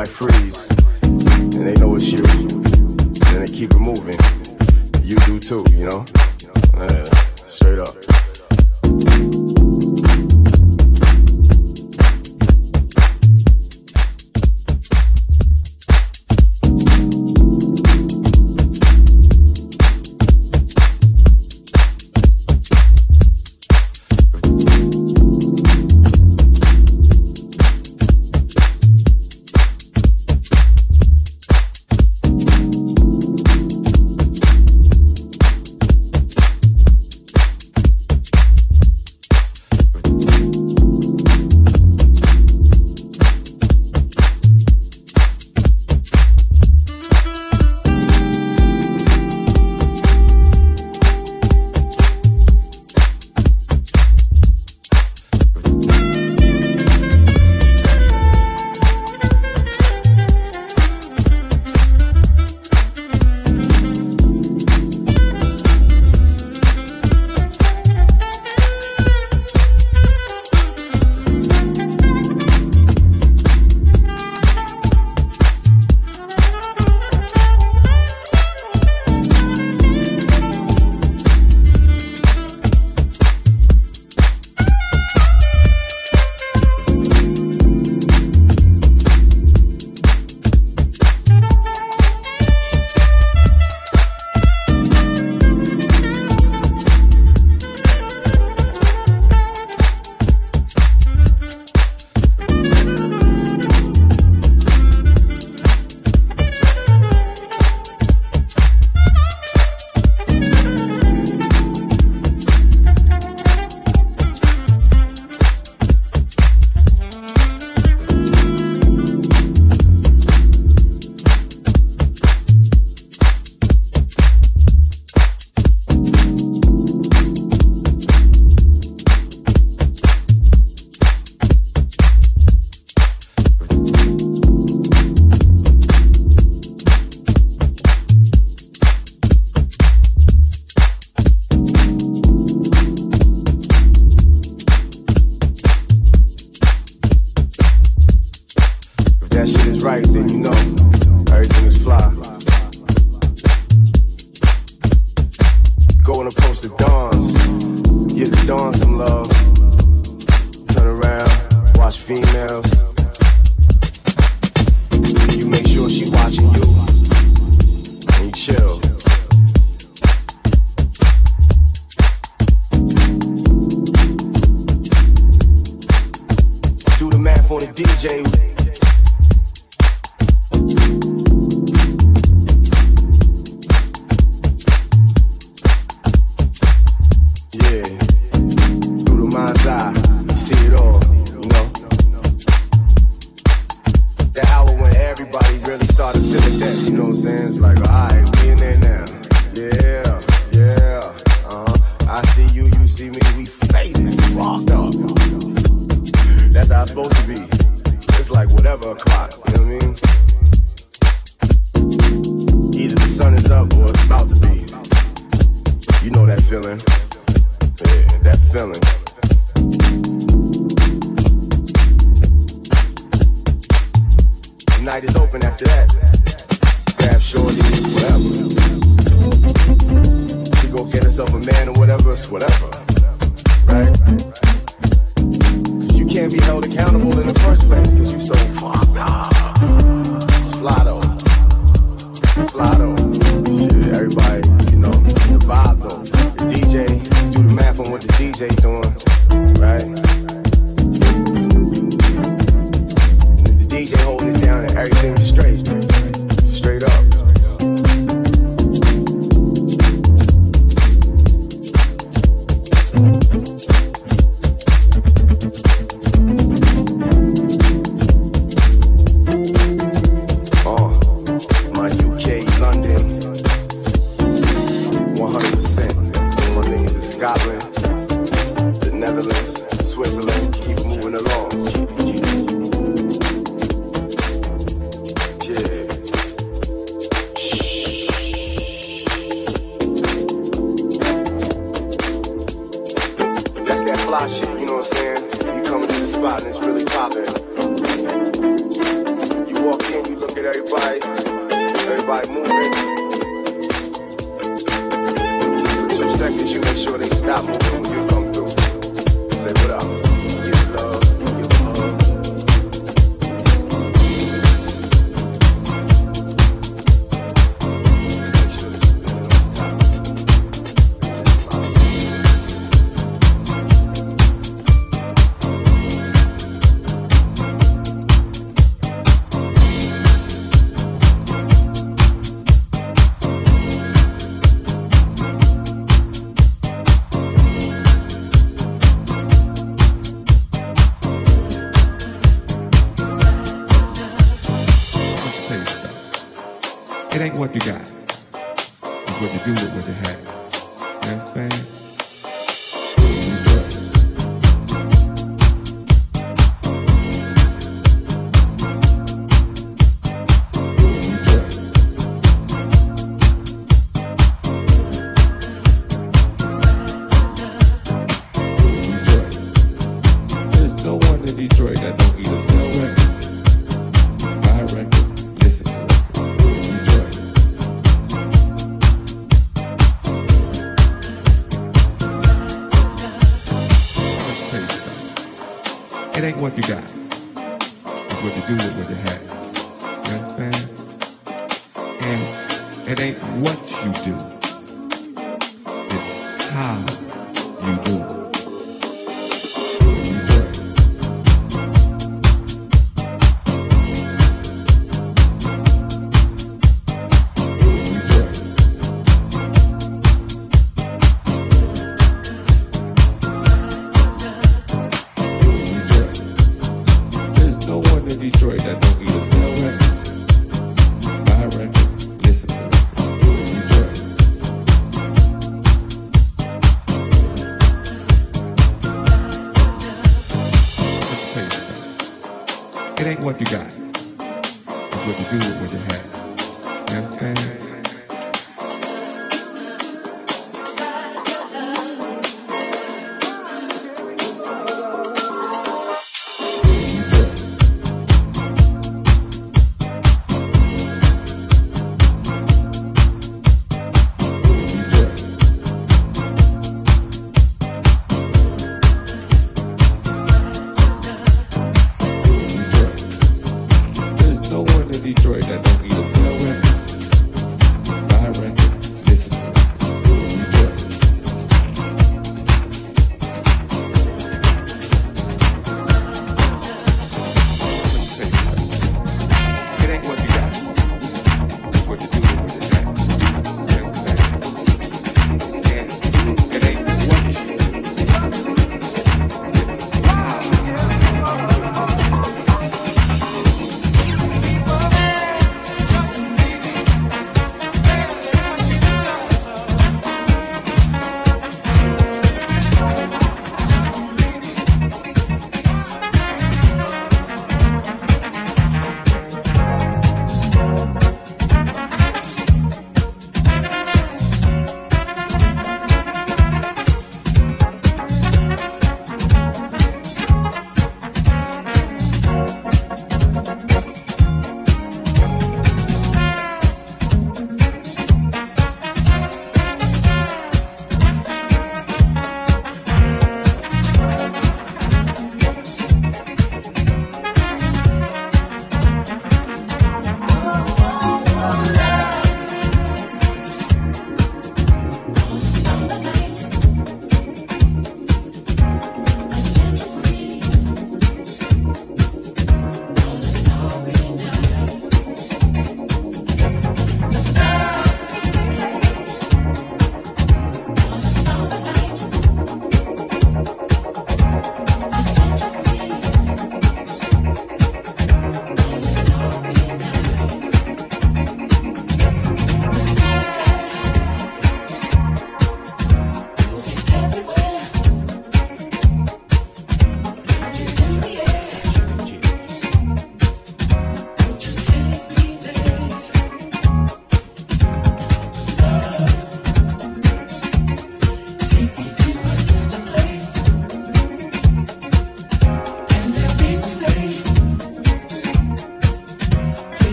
everybody freeze. Right, then you